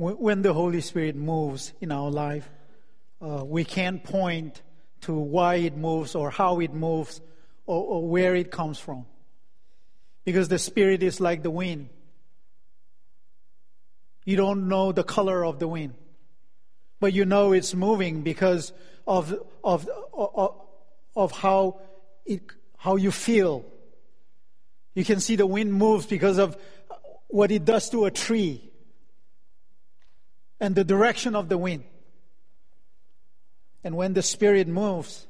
when the Holy Spirit moves in our life, uh, we can't point to why it moves or how it moves or, or where it comes from. Because the Spirit is like the wind. You don't know the color of the wind, but you know it's moving because of, of, of, of how, it, how you feel. You can see the wind moves because of what it does to a tree and the direction of the wind. And when the Spirit moves,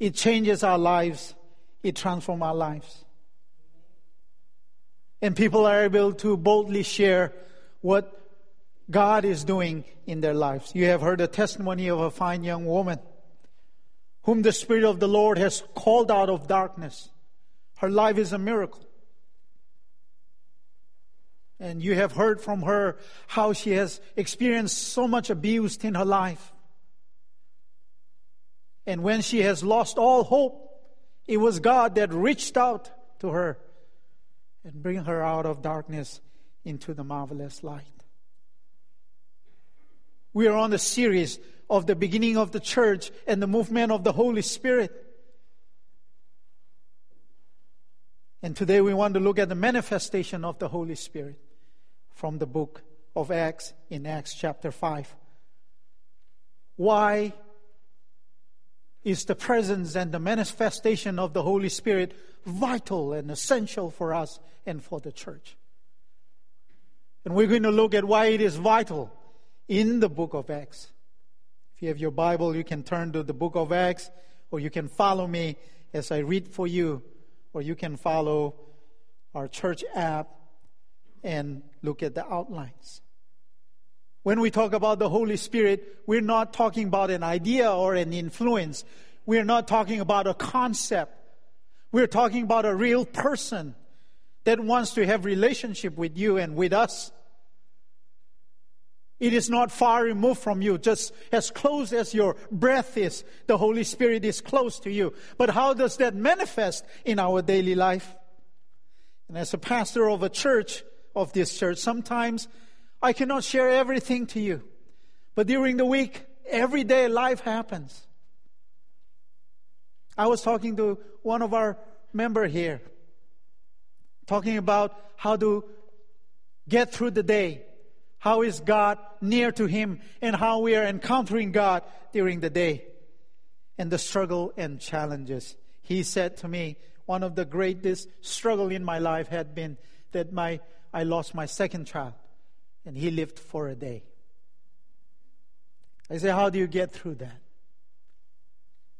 it changes our lives, it transforms our lives. And people are able to boldly share what God is doing in their lives. You have heard the testimony of a fine young woman whom the Spirit of the Lord has called out of darkness. Her life is a miracle. And you have heard from her how she has experienced so much abuse in her life. And when she has lost all hope, it was God that reached out to her and bring her out of darkness into the marvelous light. We are on the series of the beginning of the church and the movement of the Holy Spirit. And today we want to look at the manifestation of the Holy Spirit from the book of Acts in Acts chapter 5. Why is the presence and the manifestation of the Holy Spirit vital and essential for us and for the church? And we're going to look at why it is vital in the book of Acts. If you have your Bible, you can turn to the book of Acts, or you can follow me as I read for you or you can follow our church app and look at the outlines. When we talk about the Holy Spirit, we're not talking about an idea or an influence. We're not talking about a concept. We're talking about a real person that wants to have relationship with you and with us. It is not far removed from you, just as close as your breath is. The Holy Spirit is close to you. But how does that manifest in our daily life? And as a pastor of a church, of this church, sometimes I cannot share everything to you. But during the week, every day life happens. I was talking to one of our member here, talking about how to get through the day how is God near to him and how we are encountering God during the day and the struggle and challenges. He said to me, one of the greatest struggle in my life had been that my, I lost my second child and he lived for a day. I say, how do you get through that?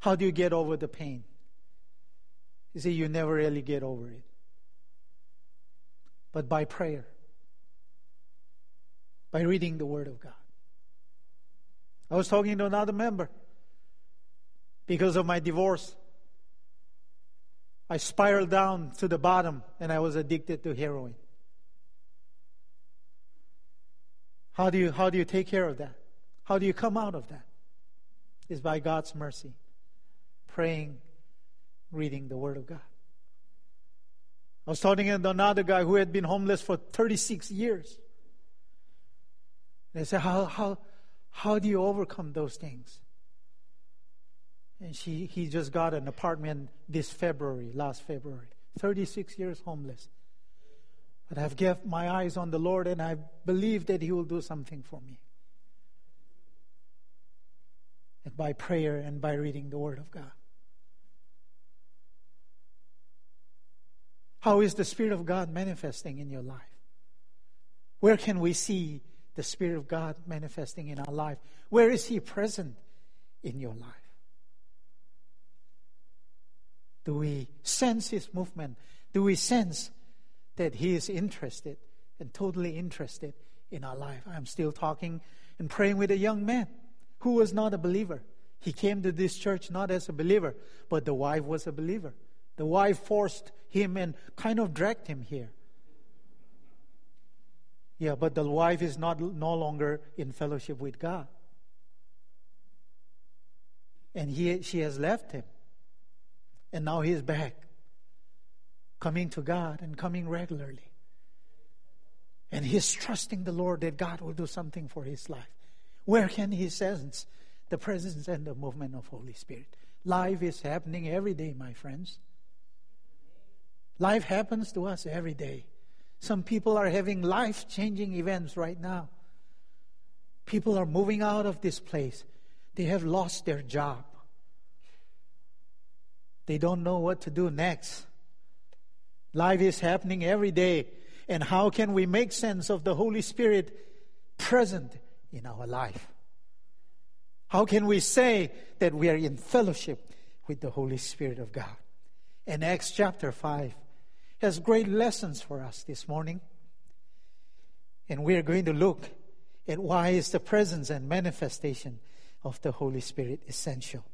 How do you get over the pain? You see, you never really get over it. But by prayer by reading the Word of God. I was talking to another member because of my divorce. I spiraled down to the bottom and I was addicted to heroin. How do you, how do you take care of that? How do you come out of that? It's by God's mercy. Praying, reading the Word of God. I was talking to another guy who had been homeless for 36 years. They said, how, how, how do you overcome those things? And she, he just got an apartment this February, last February. 36 years homeless. But I've kept my eyes on the Lord and I believe that He will do something for me. And by prayer and by reading the Word of God. How is the Spirit of God manifesting in your life? Where can we see the Spirit of God manifesting in our life? Where is He present in your life? Do we sense His movement? Do we sense that He is interested and totally interested in our life? I'm still talking and praying with a young man who was not a believer. He came to this church not as a believer, but the wife was a believer. The wife forced him and kind of dragged him here. Yeah, but the wife is not no longer in fellowship with God. And he, she has left him. And now he is back, coming to God and coming regularly. And he's trusting the Lord that God will do something for his life. Where can he sense the presence and the movement of Holy Spirit? Life is happening every day, my friends. Life happens to us every day. Some people are having life changing events right now. People are moving out of this place. They have lost their job. They don't know what to do next. Life is happening every day. And how can we make sense of the Holy Spirit present in our life? How can we say that we are in fellowship with the Holy Spirit of God? And Acts chapter 5 has great lessons for us this morning. And we are going to look at why is the presence and manifestation of the Holy Spirit essential.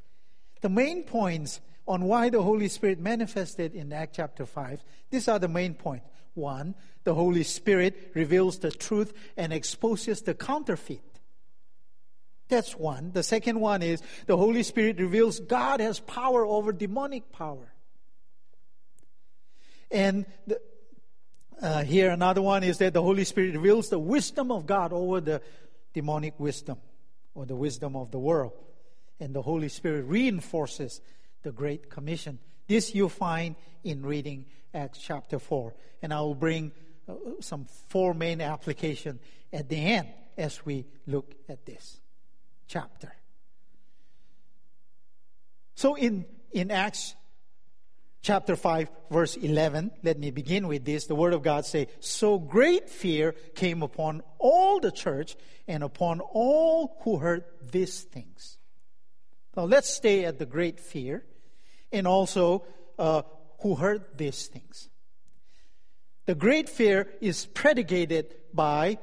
The main points on why the Holy Spirit manifested in Act chapter 5, these are the main points. One, the Holy Spirit reveals the truth and exposes the counterfeit. That's one. The second one is the Holy Spirit reveals God has power over demonic power. And the, uh, here another one is that the Holy Spirit reveals the wisdom of God over the demonic wisdom or the wisdom of the world. And the Holy Spirit reinforces the Great Commission. This you find in reading Acts chapter 4. And I will bring uh, some four main application at the end as we look at this chapter. So in, in Acts chapter 5 verse 11 let me begin with this the word of god say so great fear came upon all the church and upon all who heard these things now let's stay at the great fear and also uh, who heard these things the great fear is predicated by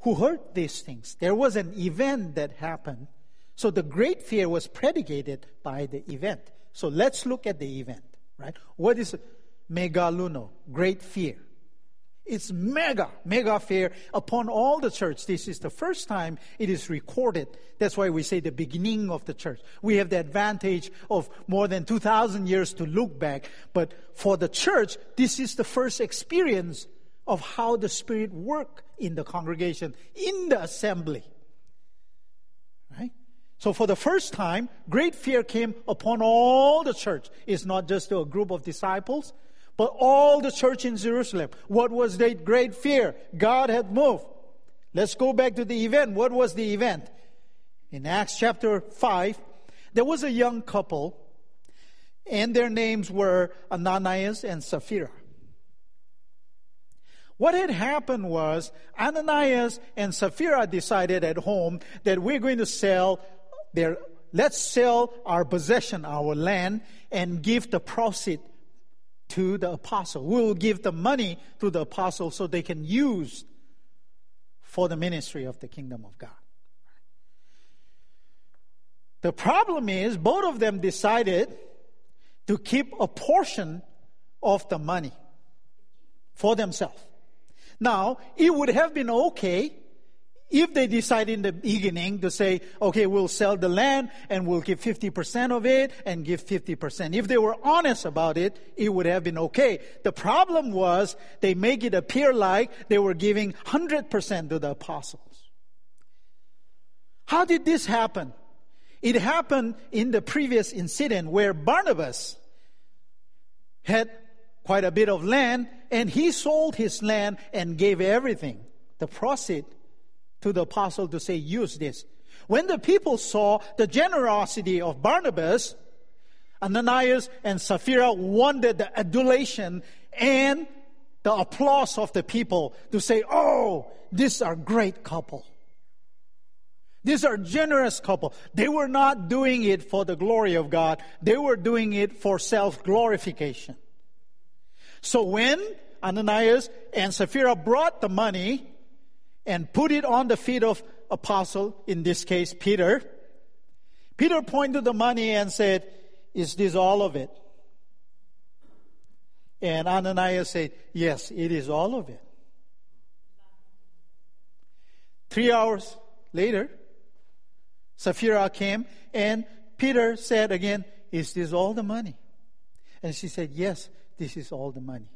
who heard these things there was an event that happened so the great fear was predicated by the event so let's look at the event right? What is megaluno? Great fear. It's mega, mega fear upon all the church. This is the first time it is recorded. That's why we say the beginning of the church. We have the advantage of more than 2,000 years to look back. But for the church, this is the first experience of how the Spirit worked in the congregation, in the assembly. Right? So for the first time, great fear came upon all the church. It's not just a group of disciples, but all the church in Jerusalem. What was that great fear? God had moved. Let's go back to the event. What was the event? In Acts chapter 5, there was a young couple, and their names were Ananias and Sapphira. What had happened was Ananias and Sapphira decided at home that we're going to sell their let's sell our possession, our land, and give the proceed to the apostle. We will give the money to the apostle so they can use for the ministry of the kingdom of God. The problem is, both of them decided to keep a portion of the money for themselves. Now, it would have been okay if they decide in the beginning to say, okay, we'll sell the land and we'll give 50% of it and give 50%. If they were honest about it, it would have been okay. The problem was they make it appear like they were giving 100% to the apostles. How did this happen? It happened in the previous incident where Barnabas had quite a bit of land and he sold his land and gave everything, the proceeds to the apostle to say, use this. When the people saw the generosity of Barnabas, Ananias and Sapphira wanted the adulation and the applause of the people to say, oh, these are great couple. These are generous couple. They were not doing it for the glory of God. They were doing it for self glorification. So when Ananias and Sapphira brought the money, and put it on the feet of apostle, in this case Peter. Peter pointed the money and said, Is this all of it? And Ananias said, Yes, it is all of it. Three hours later, Sapphira came and Peter said again, Is this all the money? And she said, Yes, this is all the money.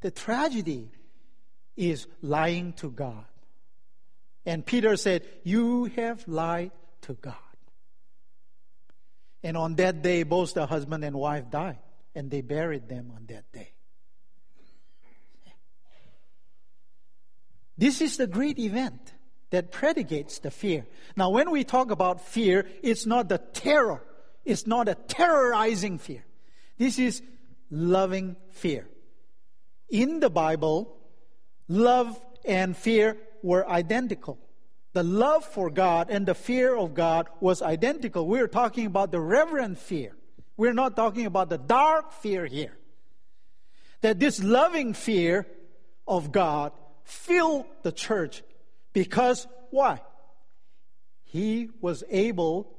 The tragedy is lying to God. And Peter said, You have lied to God. And on that day, both the husband and wife died, and they buried them on that day. This is the great event that predicates the fear. Now, when we talk about fear, it's not the terror. It's not a terrorizing fear. This is loving fear. In the Bible, love and fear were identical. The love for God and the fear of God was identical. We're talking about the reverent fear. We're not talking about the dark fear here. That this loving fear of God filled the church because why? He was able,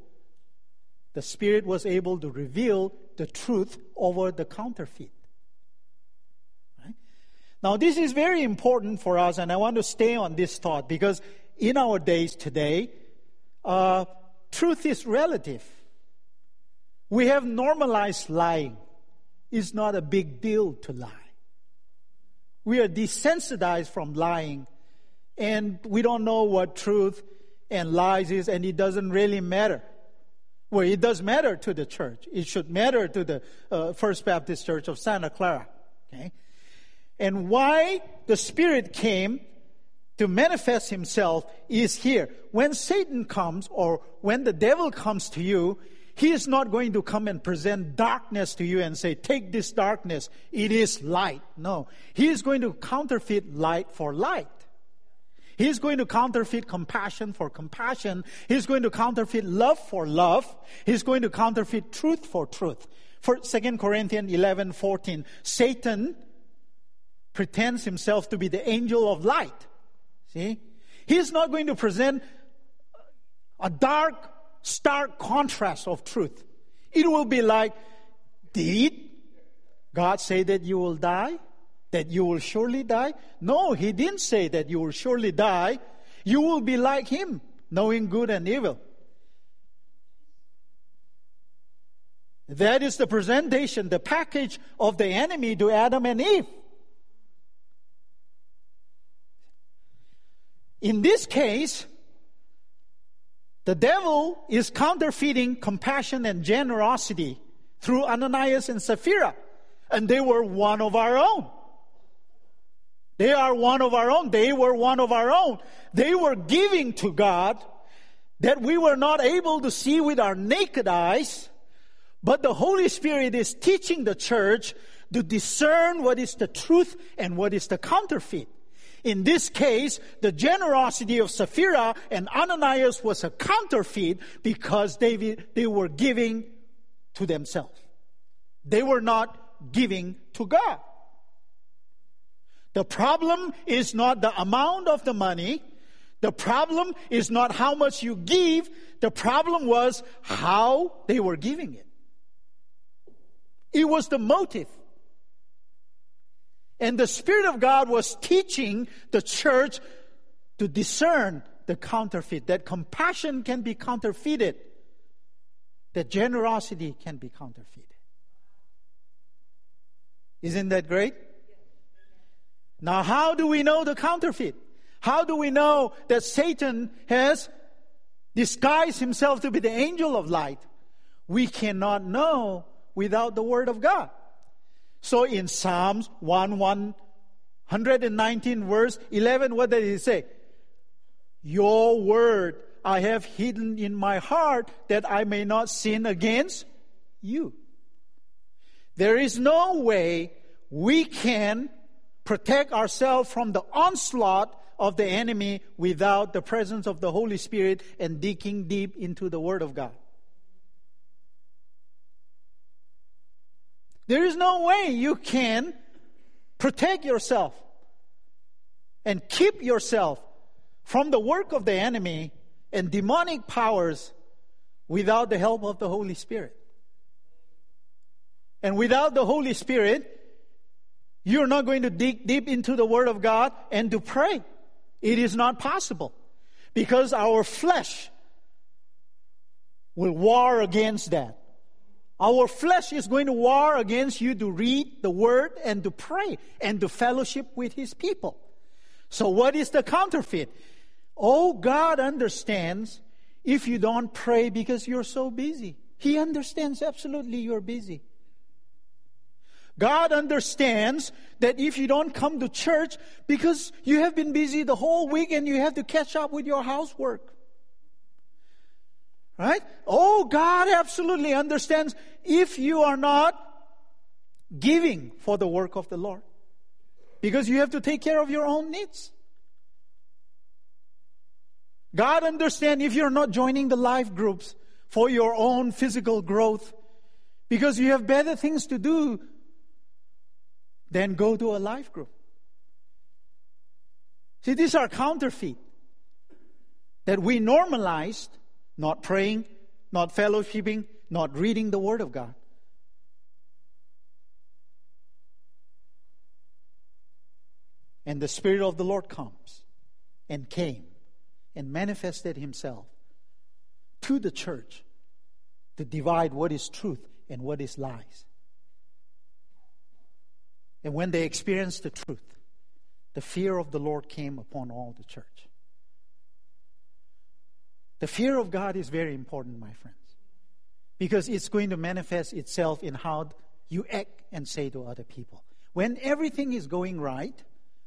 the Spirit was able to reveal the truth over the counterfeit. Now, this is very important for us, and I want to stay on this thought because in our days today, uh, truth is relative. We have normalized lying. It's not a big deal to lie. We are desensitized from lying, and we don't know what truth and lies is, and it doesn't really matter. Well, it does matter to the church. It should matter to the uh, First Baptist Church of Santa Clara. Okay? And why the Spirit came to manifest himself is here. When Satan comes or when the devil comes to you, he is not going to come and present darkness to you and say, take this darkness. It is light. No. He is going to counterfeit light for light. He's going to counterfeit compassion for compassion. He's going to counterfeit love for love. He's going to counterfeit truth for truth. For 2 Corinthians 11, 14, Satan pretends himself to be the angel of light. See? He's not going to present a dark, stark contrast of truth. It will be like, did God say that you will die? That you will surely die? No, He didn't say that you will surely die. You will be like Him, knowing good and evil. That is the presentation, the package of the enemy to Adam and Eve. In this case, the devil is counterfeiting compassion and generosity through Ananias and Sapphira. And they were one of our own. They are one of our own. They were one of our own. They were giving to God that we were not able to see with our naked eyes, but the Holy Spirit is teaching the church to discern what is the truth and what is the counterfeit. In this case, the generosity of Sapphira and Ananias was a counterfeit because they, they were giving to themselves. They were not giving to God. The problem is not the amount of the money. The problem is not how much you give. The problem was how they were giving it. It was the motive. And the Spirit of God was teaching the church to discern the counterfeit, that compassion can be counterfeited, that generosity can be counterfeited. Isn't that great? Now, how do we know the counterfeit? How do we know that Satan has disguised himself to be the angel of light? We cannot know without the Word of God. So in Psalms 1 119 verse 11, what did he say? Your word I have hidden in my heart that I may not sin against you. There is no way we can protect ourselves from the onslaught of the enemy without the presence of the Holy Spirit and digging deep into the Word of God. There is no way you can protect yourself and keep yourself from the work of the enemy and demonic powers without the help of the Holy Spirit. And without the Holy Spirit, you're not going to dig deep into the Word of God and to pray. It is not possible because our flesh will war against that. Our flesh is going to war against you to read the word and to pray and to fellowship with his people. So, what is the counterfeit? Oh, God understands if you don't pray because you're so busy. He understands absolutely you're busy. God understands that if you don't come to church because you have been busy the whole week and you have to catch up with your housework. Right? Oh, God absolutely understands if you are not giving for the work of the Lord. Because you have to take care of your own needs. God understands if you're not joining the life groups for your own physical growth because you have better things to do than go to a life group. See, these are counterfeit that we normalized not praying, not fellowshipping, not reading the Word of God. And the Spirit of the Lord comes and came and manifested Himself to the church to divide what is truth and what is lies. And when they experienced the truth, the fear of the Lord came upon all the church. The fear of God is very important, my friends, because it's going to manifest itself in how you act and say to other people. When everything is going right,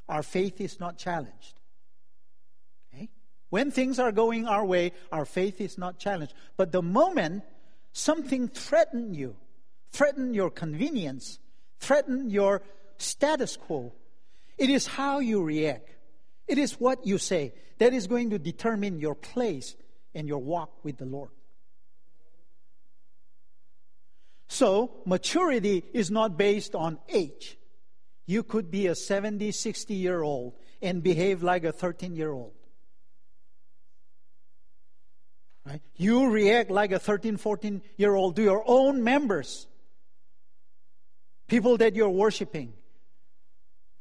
our faith is not challenged. Okay? When things are going our way, our faith is not challenged. But the moment something threatens you, threaten your convenience, threaten your status quo, it is how you react. It is what you say that is going to determine your place and your walk with the Lord. So, maturity is not based on age. You could be a 70, 60 year old and behave like a 13 year old. Right? You react like a 13, 14 year old to your own members, people that you're worshiping,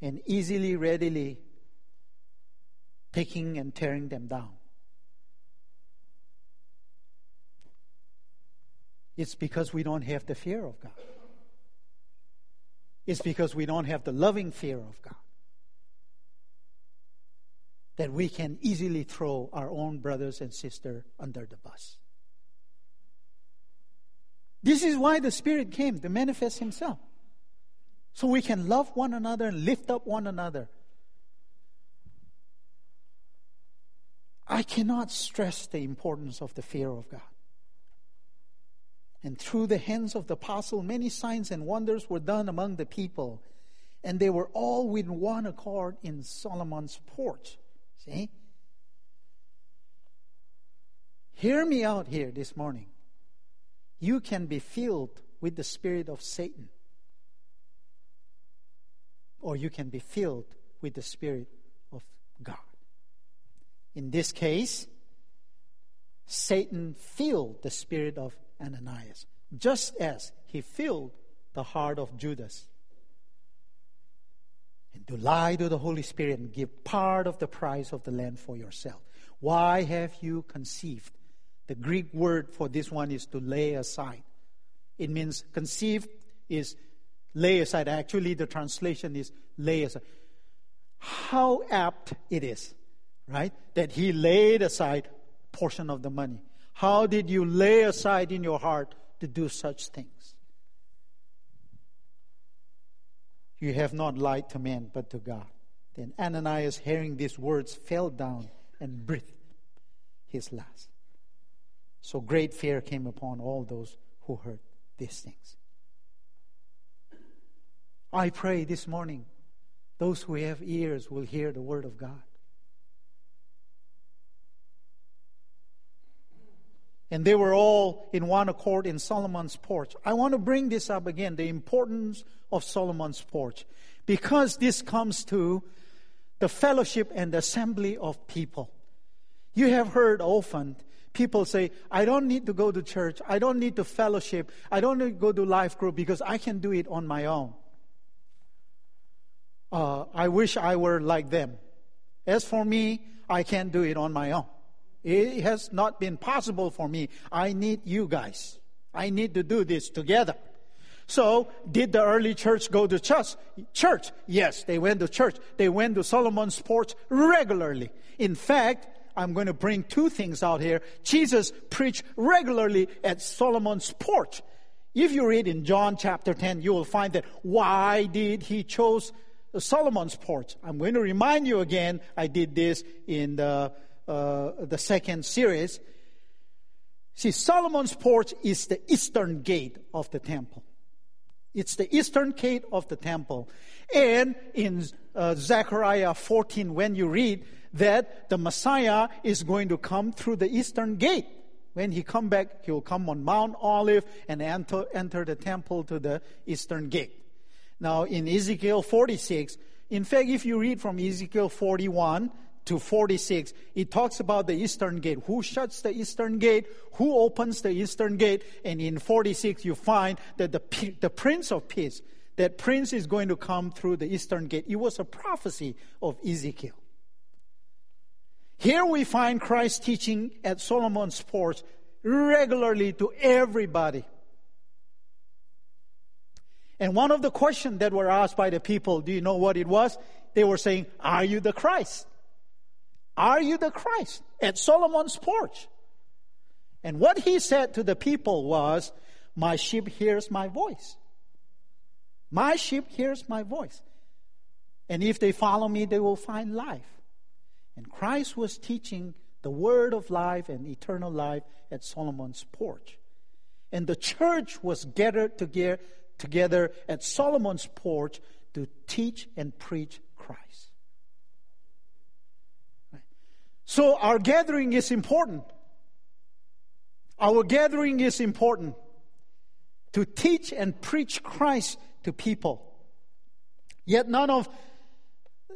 and easily, readily taking and tearing them down. It's because we don't have the fear of God. It's because we don't have the loving fear of God. That we can easily throw our own brothers and sisters under the bus. This is why the Spirit came to manifest Himself. So we can love one another and lift up one another. I cannot stress the importance of the fear of God. And through the hands of the apostle, many signs and wonders were done among the people. And they were all with one accord in Solomon's porch. See? Hear me out here this morning. You can be filled with the spirit of Satan, or you can be filled with the spirit of God. In this case, Satan filled the spirit of Ananias, just as he filled the heart of Judas. And to lie to the Holy Spirit and give part of the price of the land for yourself. Why have you conceived? The Greek word for this one is to lay aside. It means conceived is lay aside. Actually, the translation is lay aside. How apt it is, right? That he laid aside portion of the money. How did you lay aside in your heart to do such things? You have not lied to man, but to God. Then Ananias, hearing these words, fell down and breathed his last. So great fear came upon all those who heard these things. I pray this morning, those who have ears will hear the word of God. And they were all in one accord in Solomon's porch. I want to bring this up again the importance of Solomon's porch because this comes to the fellowship and the assembly of people. You have heard often people say, I don't need to go to church, I don't need to fellowship, I don't need to go to life group because I can do it on my own. Uh, I wish I were like them. As for me, I can't do it on my own. It has not been possible for me. I need you guys. I need to do this together. So, did the early church go to church? Church. Yes, they went to church. They went to Solomon's porch regularly. In fact, I'm going to bring two things out here. Jesus preached regularly at Solomon's porch. If you read in John chapter 10, you will find that why did he chose Solomon's porch? I'm going to remind you again. I did this in the, uh, the second series. See, Solomon's porch is the eastern gate of the temple. It's the eastern gate of the temple. And in uh, Zechariah 14, when you read that the Messiah is going to come through the eastern gate. When he come back, he will come on Mount Olive and enter, enter the temple to the eastern gate. Now in Ezekiel 46, in fact, if you read from Ezekiel 41 to 46, it talks about the eastern gate. Who shuts the eastern gate? Who opens the eastern gate? And in 46, you find that the, the Prince of Peace, that prince is going to come through the eastern gate. It was a prophecy of Ezekiel. Here we find Christ teaching at Solomon's porch regularly to everybody. And one of the questions that were asked by the people, do you know what it was? They were saying, Are you the Christ? Are you the Christ? At Solomon's porch. And what he said to the people was, My sheep hears my voice. My sheep hears my voice. And if they follow me, they will find life. And Christ was teaching the word of life and eternal life at Solomon's porch. And the church was gathered together, at Solomon's porch to teach and preach Christ. So our gathering is important. Our gathering is important to teach and preach Christ to people. Yet none of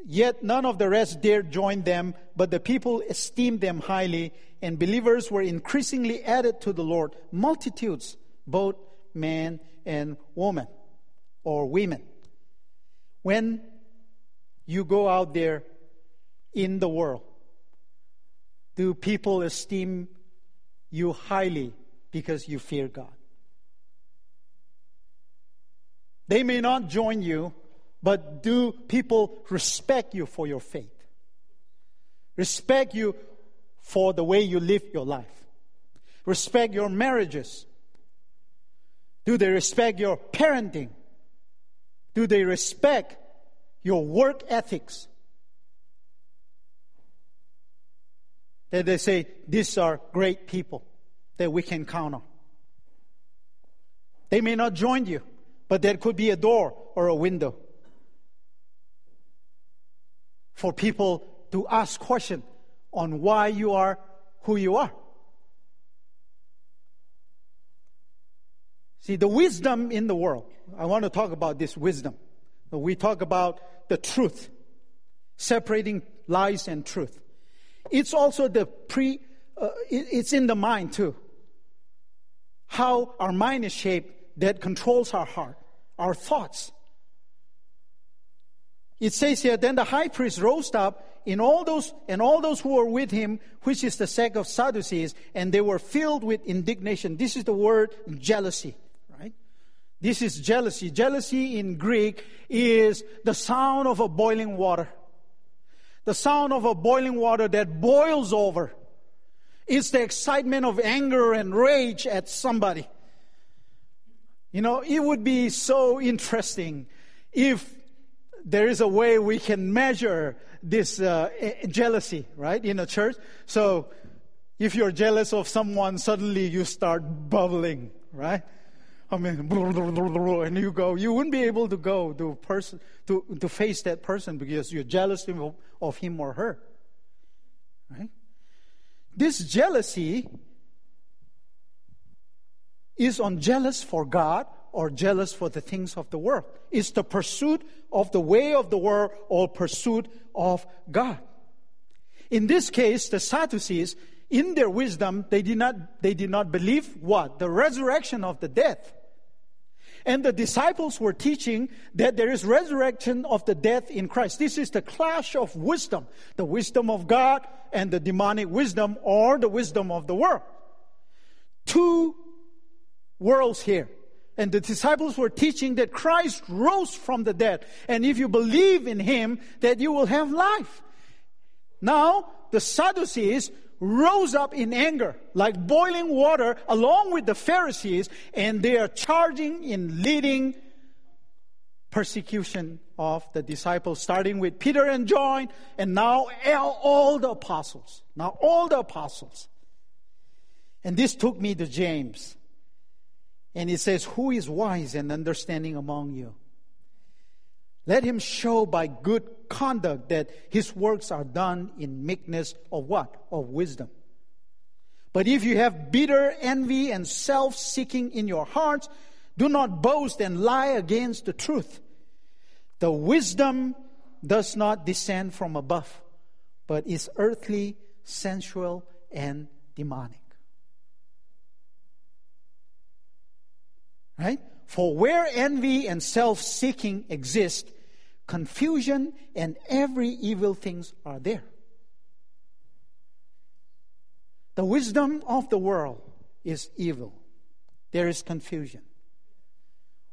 yet none of the rest dared join them, but the people esteemed them highly, and believers were increasingly added to the Lord, multitudes, both men and women or women. When you go out there in the world, do people esteem you highly because you fear God? They may not join you, but do people respect you for your faith? Respect you for the way you live your life? Respect your marriages? Do they respect your parenting? Do they respect your work ethics? That they say these are great people that we can count on. They may not join you, but there could be a door or a window for people to ask questions on why you are who you are. See, the wisdom in the world, I want to talk about this wisdom. We talk about the truth, separating lies and truth. It's also the pre, uh, it's in the mind too. How our mind is shaped that controls our heart, our thoughts. It says here, then the high priest rose up in all those, and all those who were with him, which is the sect of Sadducees, and they were filled with indignation. This is the word jealousy, right? This is jealousy. Jealousy in Greek is the sound of a boiling water the sound of a boiling water that boils over. is the excitement of anger and rage at somebody. You know, it would be so interesting if there is a way we can measure this uh, jealousy, right, in a church. So, if you're jealous of someone, suddenly you start bubbling, right? I mean, and you go, you wouldn't be able to go to person to, to face that person because you're jealous of, of him or her. Right? This jealousy is on jealous for God or jealous for the things of the world. It's the pursuit of the way of the world or pursuit of God. In this case, the Sadducees, in their wisdom, they did not, they did not believe what? The resurrection of the dead. And the disciples were teaching that there is resurrection of the death in Christ. This is the clash of wisdom, the wisdom of God and the demonic wisdom or the wisdom of the world. Two worlds here. and the disciples were teaching that Christ rose from the dead. And if you believe in him, that you will have life. Now, the Sadducees rose up in anger, like boiling water, along with the Pharisees, and they are charging in leading persecution of the disciples, starting with Peter and John, and now all the apostles. Now all the apostles. And this took me to James. And he says, Who is wise and understanding among you? Let him show by good conduct that his works are done in meekness of what? Of wisdom. But if you have bitter envy and self seeking in your hearts, do not boast and lie against the truth. The wisdom does not descend from above, but is earthly, sensual, and demonic. Right? For where envy and self seeking exist, confusion and every evil things are there. The wisdom of the world is evil. There is confusion.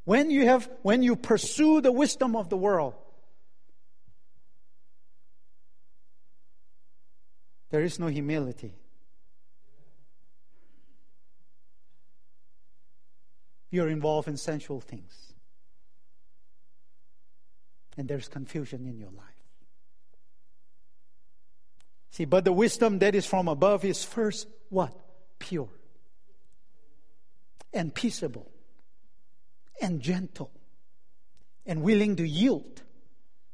When you have when you pursue the wisdom of the world, there is no humility. You're involved in sensual things. And there's confusion in your life. See, but the wisdom that is from above is first what? Pure and peaceable and gentle and willing to yield,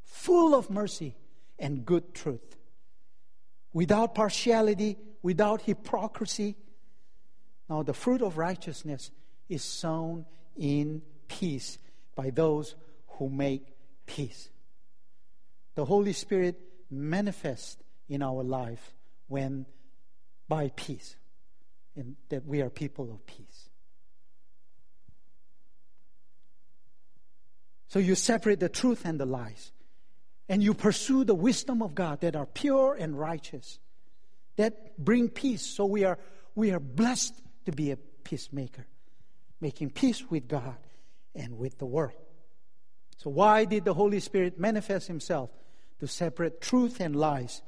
full of mercy and good truth, without partiality, without hypocrisy. Now, the fruit of righteousness is sown in peace by those who make peace. The Holy Spirit manifests in our life when by peace, and that we are people of peace. So you separate the truth and the lies, and you pursue the wisdom of God that are pure and righteous, that bring peace. So we are we are blessed to be a peacemaker making peace with God and with the world. So, why did the Holy Spirit manifest Himself? To separate truth and lies,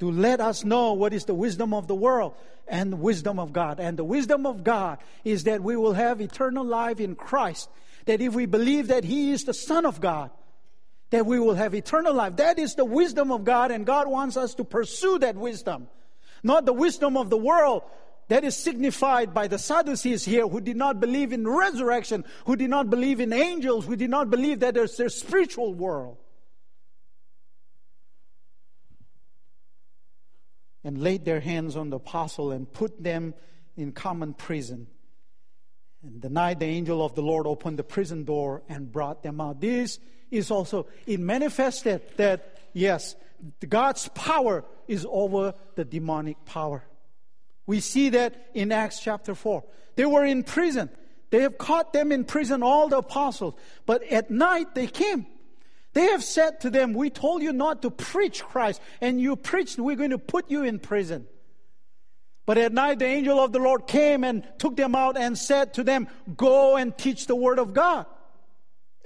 to let us know what is the wisdom of the world and the wisdom of God. And the wisdom of God is that we will have eternal life in Christ. That if we believe that He is the Son of God, that we will have eternal life. That is the wisdom of God, and God wants us to pursue that wisdom. Not the wisdom of the world, that is signified by the Sadducees here who did not believe in resurrection, who did not believe in angels, who did not believe that there's a spiritual world. And laid their hands on the apostle and put them in common prison. And the night the angel of the Lord opened the prison door and brought them out. This is also, it manifested that, yes, God's power is over the demonic power. We see that in Acts chapter 4. They were in prison. They have caught them in prison, all the apostles. But at night they came. They have said to them, We told you not to preach Christ, and you preached, we're going to put you in prison. But at night the angel of the Lord came and took them out and said to them, Go and teach the word of God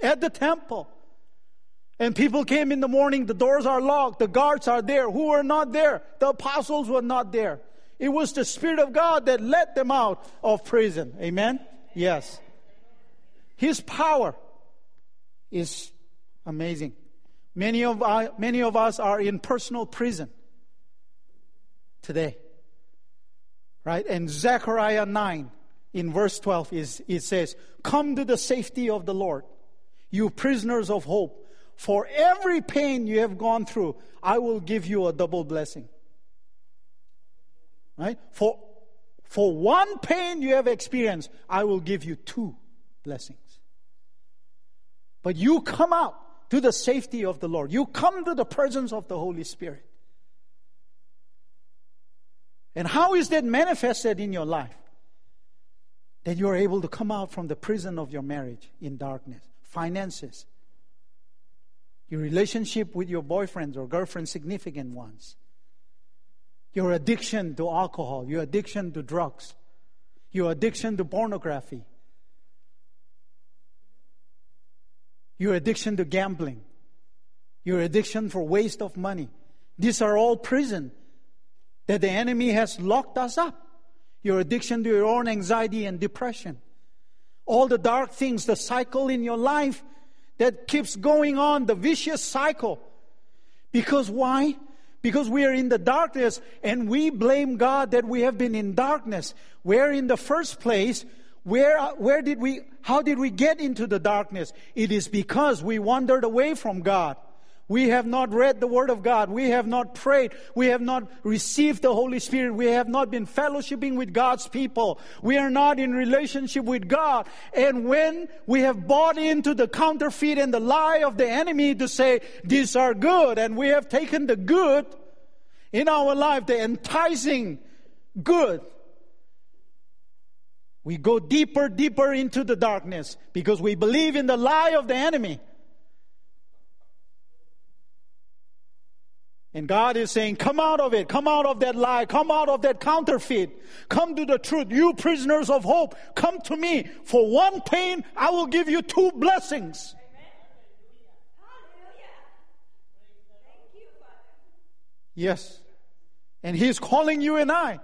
at the temple. And people came in the morning, the doors are locked, the guards are there. Who were not there? The apostles were not there. It was the Spirit of God that led them out of prison. Amen? Yes. His power is amazing. Many of, our, many of us are in personal prison today. Right? And Zechariah 9 in verse 12 is it says, Come to the safety of the Lord, you prisoners of hope. For every pain you have gone through, I will give you a double blessing. Right? For, for one pain you have experienced, I will give you two blessings. But you come out to the safety of the Lord. You come to the presence of the Holy Spirit. And how is that manifested in your life? That you are able to come out from the prison of your marriage in darkness, finances, your relationship with your boyfriends or girlfriends, significant ones, your addiction to alcohol, your addiction to drugs, your addiction to pornography, your addiction to gambling, your addiction for waste of money. These are all prison that the enemy has locked us up. Your addiction to your own anxiety and depression. All the dark things, the cycle in your life that keeps going on, the vicious cycle. Because why? Because we are in the darkness and we blame God that we have been in darkness. Where in the first place, where, uh, where did we, how did we get into the darkness? It is because we wandered away from God. We have not read the Word of God. We have not prayed. We have not received the Holy Spirit. We have not been fellowshipping with God's people. We are not in relationship with God. And when we have bought into the counterfeit and the lie of the enemy to say, these are good, and we have taken the good in our life, the enticing good, we go deeper, deeper into the darkness because we believe in the lie of the enemy. And God is saying, come out of it. Come out of that lie. Come out of that counterfeit. Come to the truth. You prisoners of hope, come to me. For one pain, I will give you two blessings. Yes. And He's calling you and I.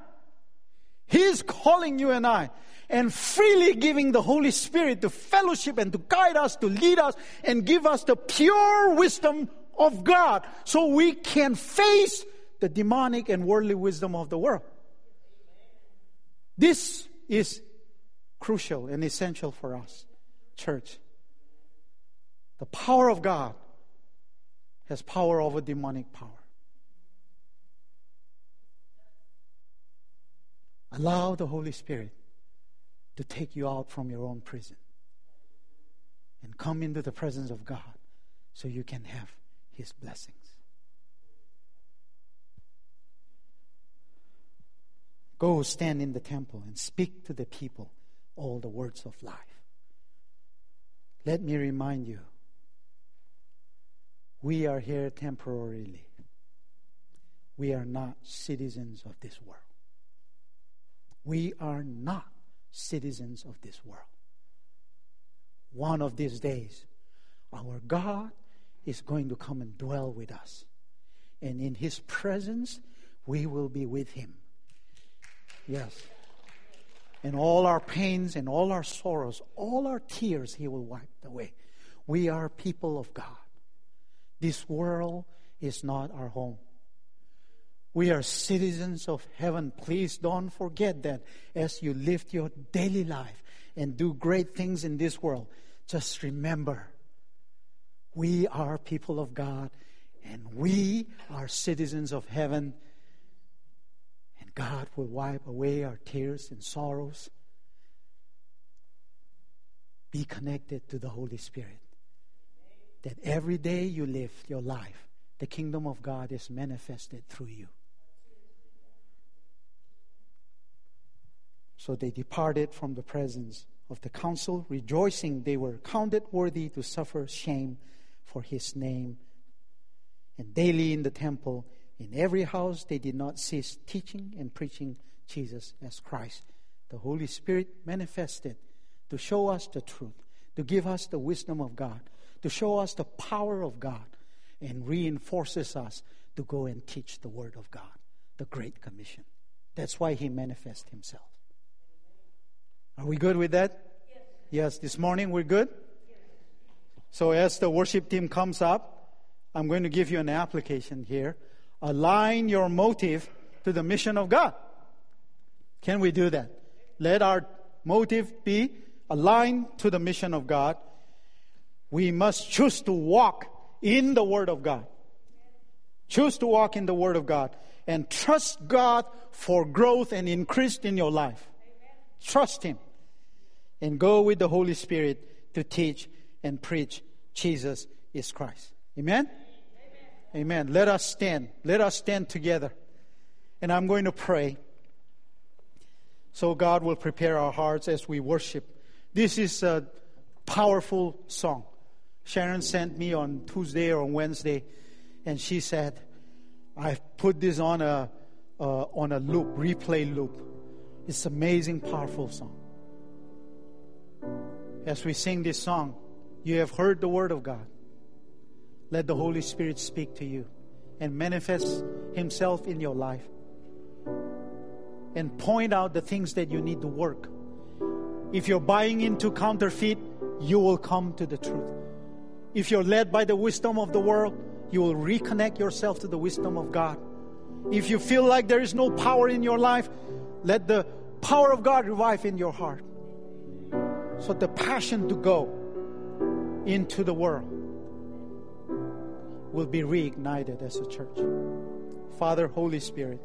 He's calling you and I. And freely giving the Holy Spirit to fellowship and to guide us, to lead us, and give us the pure wisdom of God so we can face the demonic and worldly wisdom of the world. This is crucial and essential for us, church. The power of God has power over demonic power. Allow the Holy Spirit to take you out from your own prison and come into the presence of God so you can have his blessings. Go stand in the temple and speak to the people all the words of life. Let me remind you we are here temporarily. We are not citizens of this world. We are not citizens of this world. One of these days, our God is going to come and dwell with us. And in His presence, we will be with Him. Yes. And all our pains and all our sorrows, all our tears, He will wipe away. We are people of God. This world is not our home. We are citizens of heaven. Please don't forget that as you live your daily life and do great things in this world. Just remember we are people of God and we are citizens of heaven. And God will wipe away our tears and sorrows. Be connected to the Holy Spirit. That every day you live your life, the kingdom of God is manifested through you. So they departed from the presence of the council, rejoicing they were counted worthy to suffer shame for his name. And daily in the temple, in every house, they did not cease teaching and preaching Jesus as Christ. The Holy Spirit manifested to show us the truth, to give us the wisdom of God, to show us the power of God, and reinforces us to go and teach the Word of God, the Great Commission. That's why He manifests Himself. Are we good with that? Yes. yes. This morning we're good? So as the worship team comes up, I'm going to give you an application here. Align your motive to the mission of God. Can we do that? Let our motive be aligned to the mission of God. We must choose to walk in the Word of God. Choose to walk in the Word of God and trust God for growth and increase in your life. Trust Him and go with the Holy Spirit to teach and preach Jesus is Christ. Amen? Amen? Amen. Let us stand. Let us stand together. And I'm going to pray. So God will prepare our hearts as we worship. This is a powerful song. Sharon sent me on Tuesday or on Wednesday, and she said, I've put this on a, uh, on a loop, replay loop. It's amazing, powerful song. As we sing this song, You have heard the word of God. Let the Holy Spirit speak to you and manifest Himself in your life and point out the things that you need to work. If you're buying into counterfeit, you will come to the truth. If you're led by the wisdom of the world, you will reconnect yourself to the wisdom of God. If you feel like there is no power in your life, let the power of God revive in your heart. So the passion to go into the world will be reignited as a church. Father, Holy Spirit,